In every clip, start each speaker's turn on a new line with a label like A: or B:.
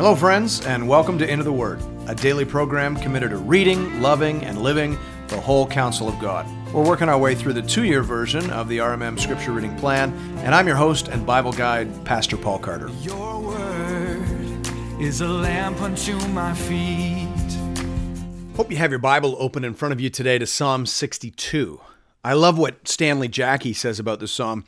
A: Hello, friends, and welcome to Into the Word, a daily program committed to reading, loving, and living the whole counsel of God. We're working our way through the two year version of the RMM Scripture Reading Plan, and I'm your host and Bible guide, Pastor Paul Carter.
B: Your word is a lamp unto my feet.
A: Hope you have your Bible open in front of you today to Psalm 62. I love what Stanley Jaki says about this psalm.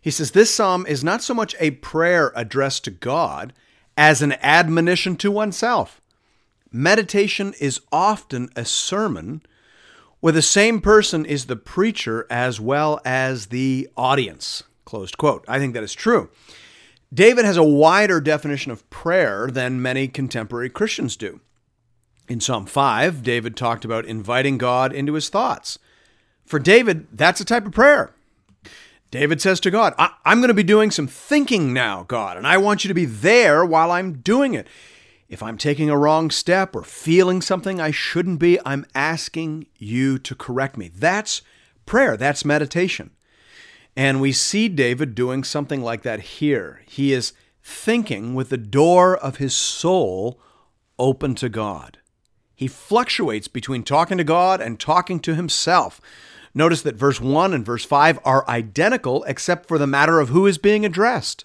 A: He says, This psalm is not so much a prayer addressed to God as an admonition to oneself. Meditation is often a sermon where the same person is the preacher as well as the audience. Closed quote. I think that is true. David has a wider definition of prayer than many contemporary Christians do. In Psalm 5, David talked about inviting God into his thoughts. For David, that's a type of prayer. David says to God, I- am going to be doing some thinking now, God, and I want you to be there while I'm doing it. If I'm taking a wrong step or feeling something I shouldn't be, I'm asking you to correct me. That's prayer, that's meditation. And we see David doing something like that here. He is thinking with the door of his soul open to God. He fluctuates between talking to God and talking to himself. Notice that verse 1 and verse 5 are identical except for the matter of who is being addressed.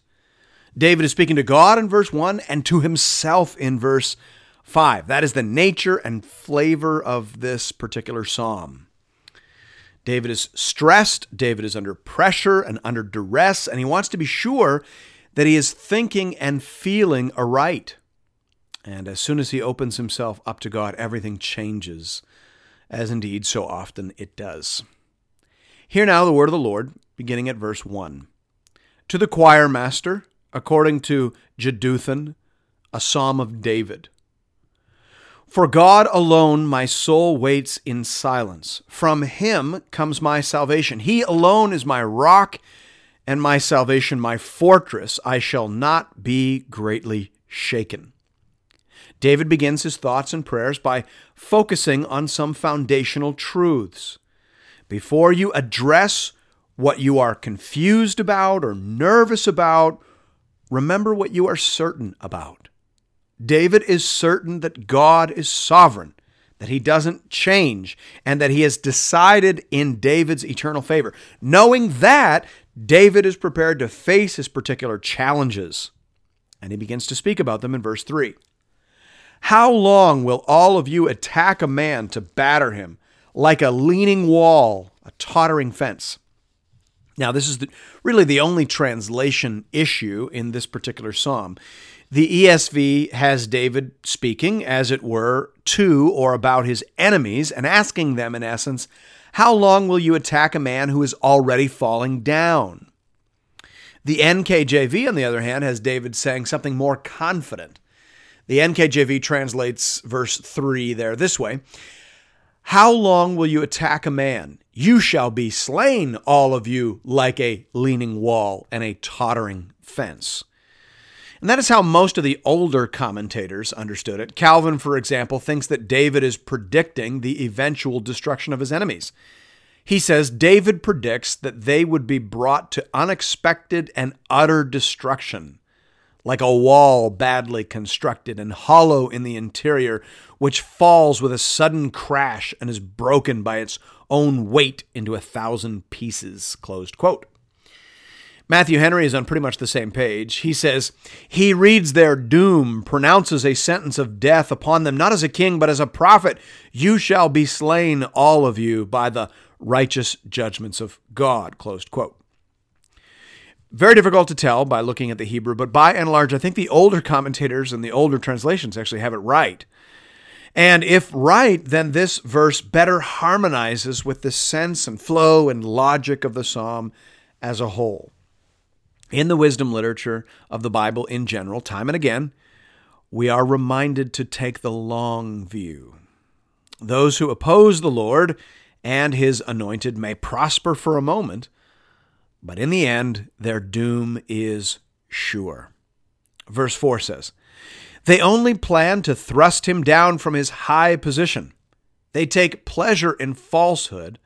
A: David is speaking to God in verse 1 and to himself in verse 5. That is the nature and flavor of this particular psalm. David is stressed, David is under pressure and under duress, and he wants to be sure that he is thinking and feeling aright. And as soon as he opens himself up to God, everything changes, as indeed so often it does. Hear now the word of the Lord, beginning at verse 1. To the choir master, according to Jeduthun, a psalm of David. For God alone my soul waits in silence. From him comes my salvation. He alone is my rock and my salvation, my fortress. I shall not be greatly shaken. David begins his thoughts and prayers by focusing on some foundational truths. Before you address what you are confused about or nervous about, remember what you are certain about. David is certain that God is sovereign, that he doesn't change, and that he has decided in David's eternal favor. Knowing that, David is prepared to face his particular challenges. And he begins to speak about them in verse 3. How long will all of you attack a man to batter him? Like a leaning wall, a tottering fence. Now, this is the, really the only translation issue in this particular psalm. The ESV has David speaking, as it were, to or about his enemies and asking them, in essence, How long will you attack a man who is already falling down? The NKJV, on the other hand, has David saying something more confident. The NKJV translates verse 3 there this way how long will you attack a man? You shall be slain, all of you, like a leaning wall and a tottering fence. And that is how most of the older commentators understood it. Calvin, for example, thinks that David is predicting the eventual destruction of his enemies. He says David predicts that they would be brought to unexpected and utter destruction like a wall badly constructed and hollow in the interior, which falls with a sudden crash and is broken by its own weight into a thousand pieces. Closed quote. Matthew Henry is on pretty much the same page. He says, He reads their doom, pronounces a sentence of death upon them, not as a king, but as a prophet. You shall be slain, all of you, by the righteous judgments of God. Closed quote. Very difficult to tell by looking at the Hebrew, but by and large, I think the older commentators and the older translations actually have it right. And if right, then this verse better harmonizes with the sense and flow and logic of the psalm as a whole. In the wisdom literature of the Bible in general, time and again, we are reminded to take the long view. Those who oppose the Lord and his anointed may prosper for a moment, but in the end, their doom is sure. Verse 4 says, They only plan to thrust him down from his high position. They take pleasure in falsehood.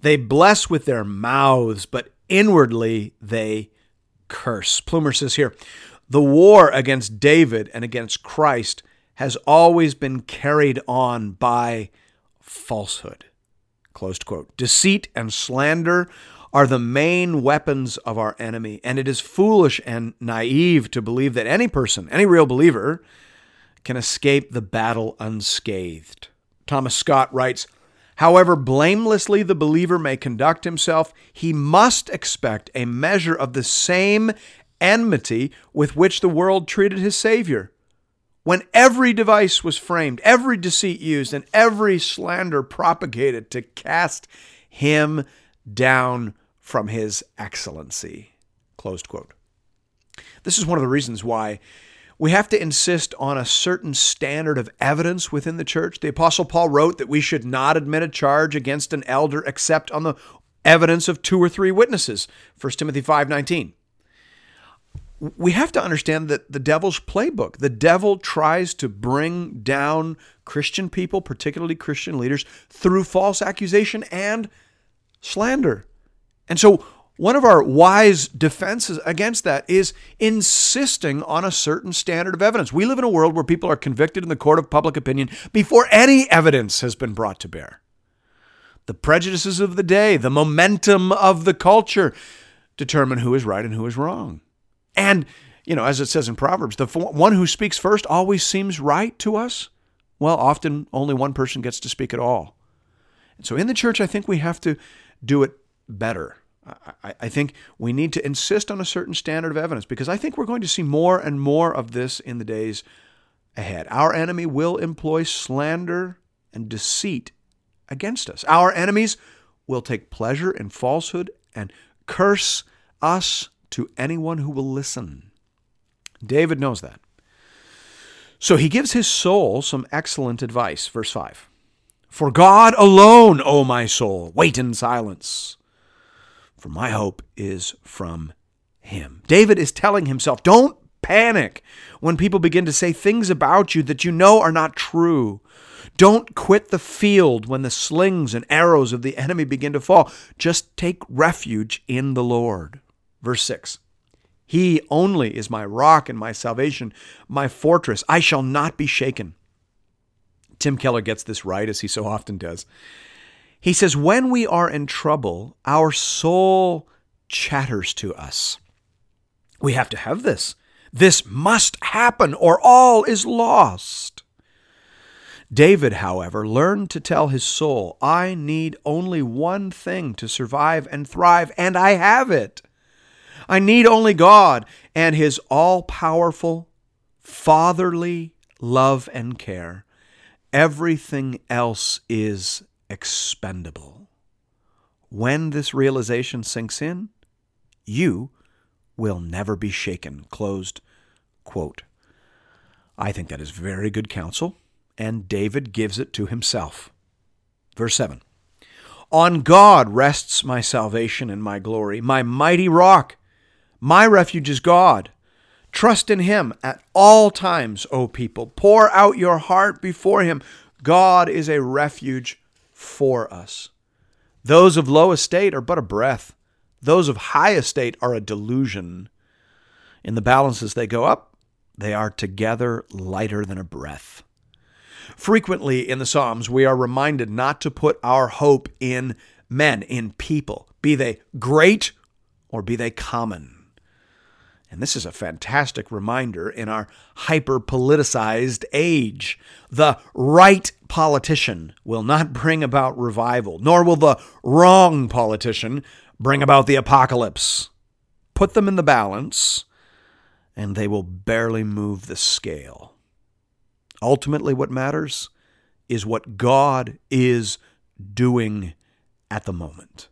A: They bless with their mouths, but inwardly they curse. Plumer says here, The war against David and against Christ has always been carried on by falsehood. Closed quote. Deceit and slander are the main weapons of our enemy, and it is foolish and naive to believe that any person, any real believer, can escape the battle unscathed. Thomas Scott writes, However blamelessly the believer may conduct himself, he must expect a measure of the same enmity with which the world treated his Savior. When every device was framed, every deceit used, and every slander propagated to cast him down from his excellency. Closed quote. This is one of the reasons why we have to insist on a certain standard of evidence within the church. The Apostle Paul wrote that we should not admit a charge against an elder except on the evidence of two or three witnesses. 1 Timothy 5:19. We have to understand that the devil's playbook. The devil tries to bring down Christian people, particularly Christian leaders, through false accusation and slander. And so one of our wise defenses against that is insisting on a certain standard of evidence. We live in a world where people are convicted in the court of public opinion before any evidence has been brought to bear. The prejudices of the day, the momentum of the culture determine who is right and who is wrong. And, you know, as it says in Proverbs, the one who speaks first always seems right to us. Well, often only one person gets to speak at all. And so in the church, I think we have to do it better. I, I, think we need to insist on a certain standard of evidence because I think we're going to see more and more of this in the days ahead. Our enemy will employ slander and deceit against us. Our enemies will take pleasure in falsehood and curse us to anyone who will listen. David knows that. So he gives his soul some excellent advice. Verse 5 For God alone, O my soul, wait in silence for my hope is from him. David is telling himself, don't panic when people begin to say things about you that you know are not true. Don't quit the field when the slings and arrows of the enemy begin to fall. Just take refuge in the Lord. Verse 6 He only is my rock and my salvation, my fortress. I shall not be shaken. Tim Keller gets this right, as he so often does. He says, When we are in trouble, our soul chatters to us. We have to have this. This must happen, or all is lost. David, however, learned to tell his soul, I need only one thing to survive and thrive, and I have it. I need only God and his all powerful, fatherly love and care. Everything else is expendable. When this realization sinks in, you will never be shaken. Closed quote. I think that is very good counsel, and David gives it to himself. Verse 7 On God rests my salvation and my glory, my mighty rock. My refuge is God. Trust in him at all times, O people. Pour out your heart before him. God is a refuge for us. Those of low estate are but a breath, those of high estate are a delusion. In the balances they go up, they are together lighter than a breath. Frequently in the Psalms, we are reminded not to put our hope in men, in people, be they great or be they common. And this is a fantastic reminder in our hyper politicized age. The right politician will not bring about revival, nor will the wrong politician bring about the apocalypse. Put them in the balance, and they will barely move the scale. Ultimately, what matters is what God is doing at the moment.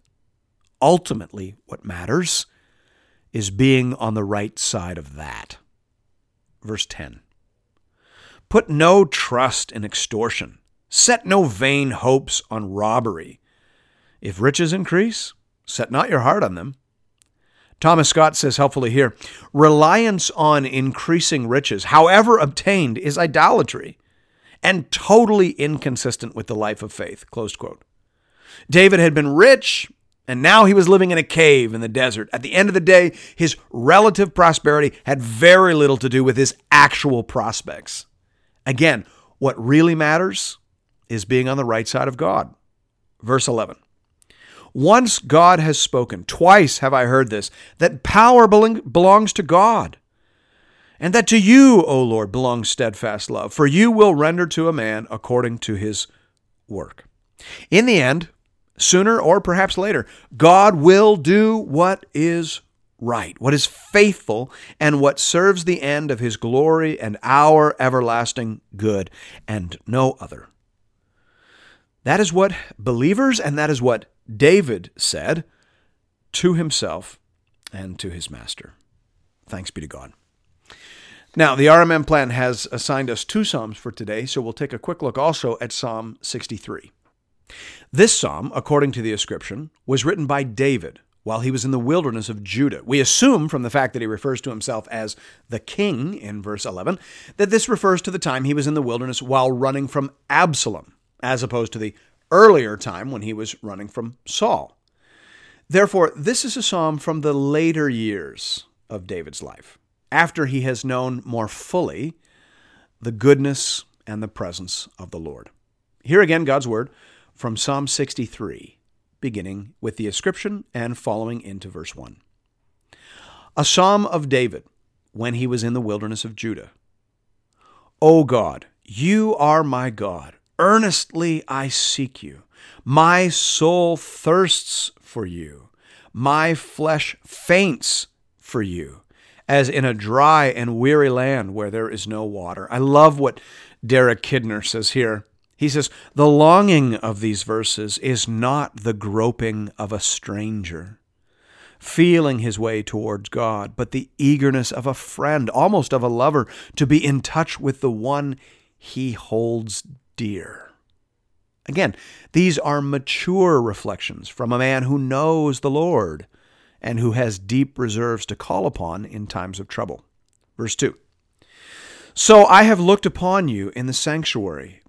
A: Ultimately, what matters is being on the right side of that. Verse 10 Put no trust in extortion, set no vain hopes on robbery. If riches increase, set not your heart on them. Thomas Scott says helpfully here reliance on increasing riches, however obtained, is idolatry and totally inconsistent with the life of faith. Quote. David had been rich And now he was living in a cave in the desert. At the end of the day, his relative prosperity had very little to do with his actual prospects. Again, what really matters is being on the right side of God. Verse 11. Once God has spoken, twice have I heard this, that power belongs to God, and that to you, O Lord, belongs steadfast love, for you will render to a man according to his work. In the end, sooner or perhaps later, God will do what is right, what is faithful, and what serves the end of his glory and our everlasting good, and no other. That is what believers and that is what David said to himself and to his master. Thanks be to God. Now, the RMM plan has assigned us two Psalms for today, so we'll take a quick look also at Psalm 63. This psalm, according to the ascription, was written by David while he was in the wilderness of Judah. We assume from the fact that he refers to himself as the king in verse 11 that this refers to the time he was in the wilderness while running from Absalom, as opposed to the earlier time when he was running from Saul. Therefore, this is a psalm from the later years of David's life, after he has known more fully the goodness and the presence of the Lord. Here again, God's word from Psalm 63, beginning with the ascription and following into verse 1. A psalm of David when he was in the wilderness of Judah. O God, you are my God. Earnestly I seek you. My soul thirsts for you. My flesh faints for you, as in a dry and weary land where there is no water. I love what Derek Kidner says here. He says, The longing of these verses is not the groping of a stranger, feeling his way towards God, but the eagerness of a friend, almost of a lover, to be in touch with the one he holds dear. Again, these are mature reflections from a man who knows the Lord and who has deep reserves to call upon in times of trouble. Verse 2 So I have looked upon you in the sanctuary,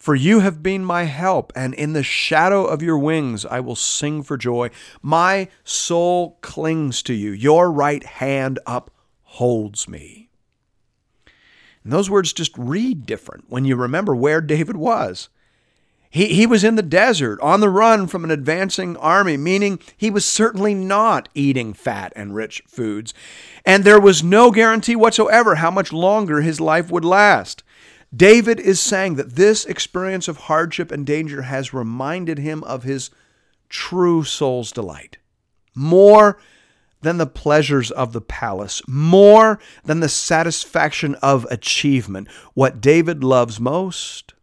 A: for you have been my help, and in the shadow of your wings I will sing for joy. My soul clings to you, your right hand upholds me. And those words just read different when you remember where David was. He, he was in the desert on the run from an advancing army, meaning he was certainly not eating fat and rich foods. And there was no guarantee whatsoever how much longer his life would last. David is saying that this experience of hardship and danger has reminded him of his true soul's delight. More than the pleasures of the palace, more than the satisfaction of achievement, what David loves most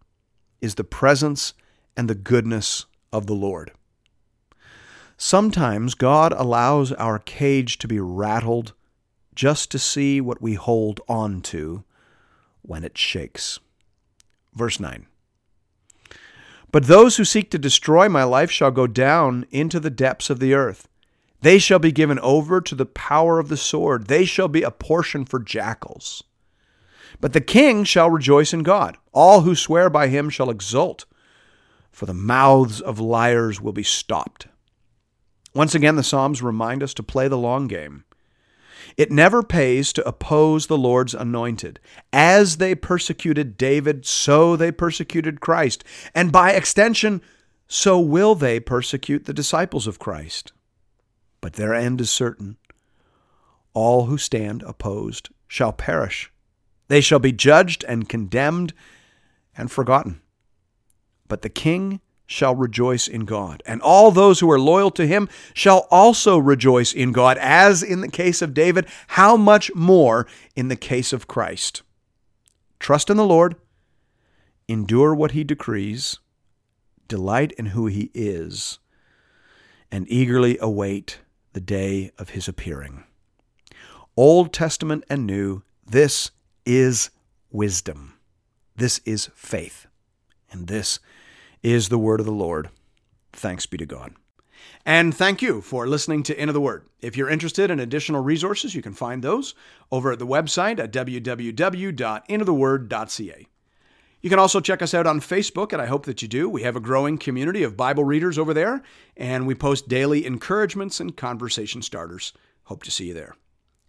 A: is the presence and the goodness of the Lord. Sometimes God allows our cage to be rattled just to see what we hold on to when it shakes. Verse 9 But those who seek to destroy my life shall go down into the depths of the earth. They shall be given over to the power of the sword. They shall be a portion for jackals. But the king shall rejoice in God. All who swear by him shall exult, for the mouths of liars will be stopped. Once again, the Psalms remind us to play the long game. It never pays to oppose the Lord's anointed. As they persecuted David, so they persecuted Christ. And by extension, so will they persecute the disciples of Christ. But their end is certain. All who stand opposed shall perish. They shall be judged and condemned and forgotten. But the king shall rejoice in God, and all those who are loyal to him shall also rejoice in God, as in the case of David, how much more in the case of Christ. Trust in the Lord, endure what he decrees, delight in who he is, and eagerly await the day of his appearing. Old Testament and New. This is wisdom. This is faith. And this is the word of the Lord. Thanks be to God. And thank you for listening to Into the Word. If you're interested in additional resources, you can find those over at the website at www.intotheword.ca. You can also check us out on Facebook, and I hope that you do. We have a growing community of Bible readers over there, and we post daily encouragements and conversation starters. Hope to see you there.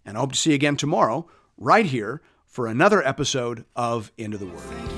A: And I hope to see you again tomorrow, right here, for another episode of Into the Word.